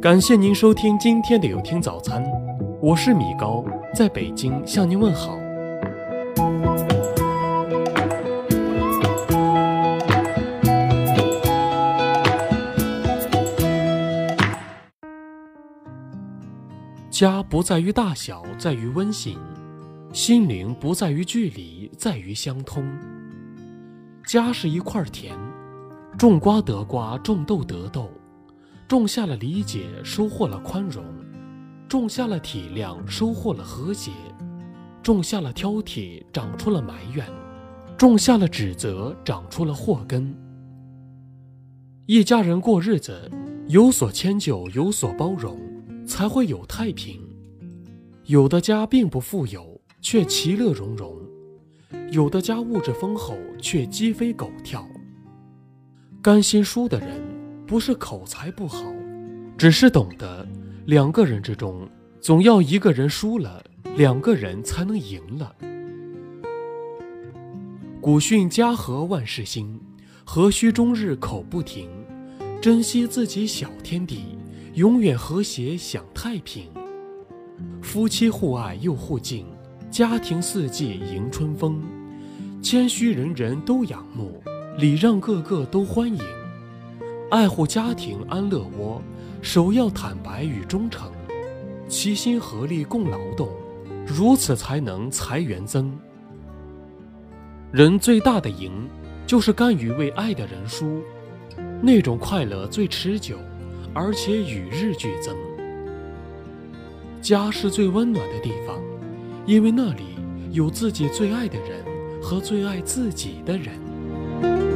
感谢您收听今天的有听早餐，我是米高，在北京向您问好。家不在于大小，在于温馨；心灵不在于距离，在于相通。家是一块田，种瓜得瓜，种豆得豆。种下了理解，收获了宽容；种下了体谅，收获了和谐；种下了挑剔，长出了埋怨；种下了指责，长出了祸根。一家人过日子，有所迁就，有所包容，才会有太平。有的家并不富有，却其乐融融；有的家物质丰厚，却鸡飞狗跳。甘心输的人。不是口才不好，只是懂得两个人之中，总要一个人输了，两个人才能赢了。古训家和万事兴，何须终日口不停？珍惜自己小天地，永远和谐享太平。夫妻互爱又互敬，家庭四季迎春风。谦虚人人都仰慕，礼让个个都欢迎。爱护家庭安乐窝，首要坦白与忠诚，齐心合力共劳动，如此才能财源增。人最大的赢，就是甘于为爱的人输，那种快乐最持久，而且与日俱增。家是最温暖的地方，因为那里有自己最爱的人和最爱自己的人。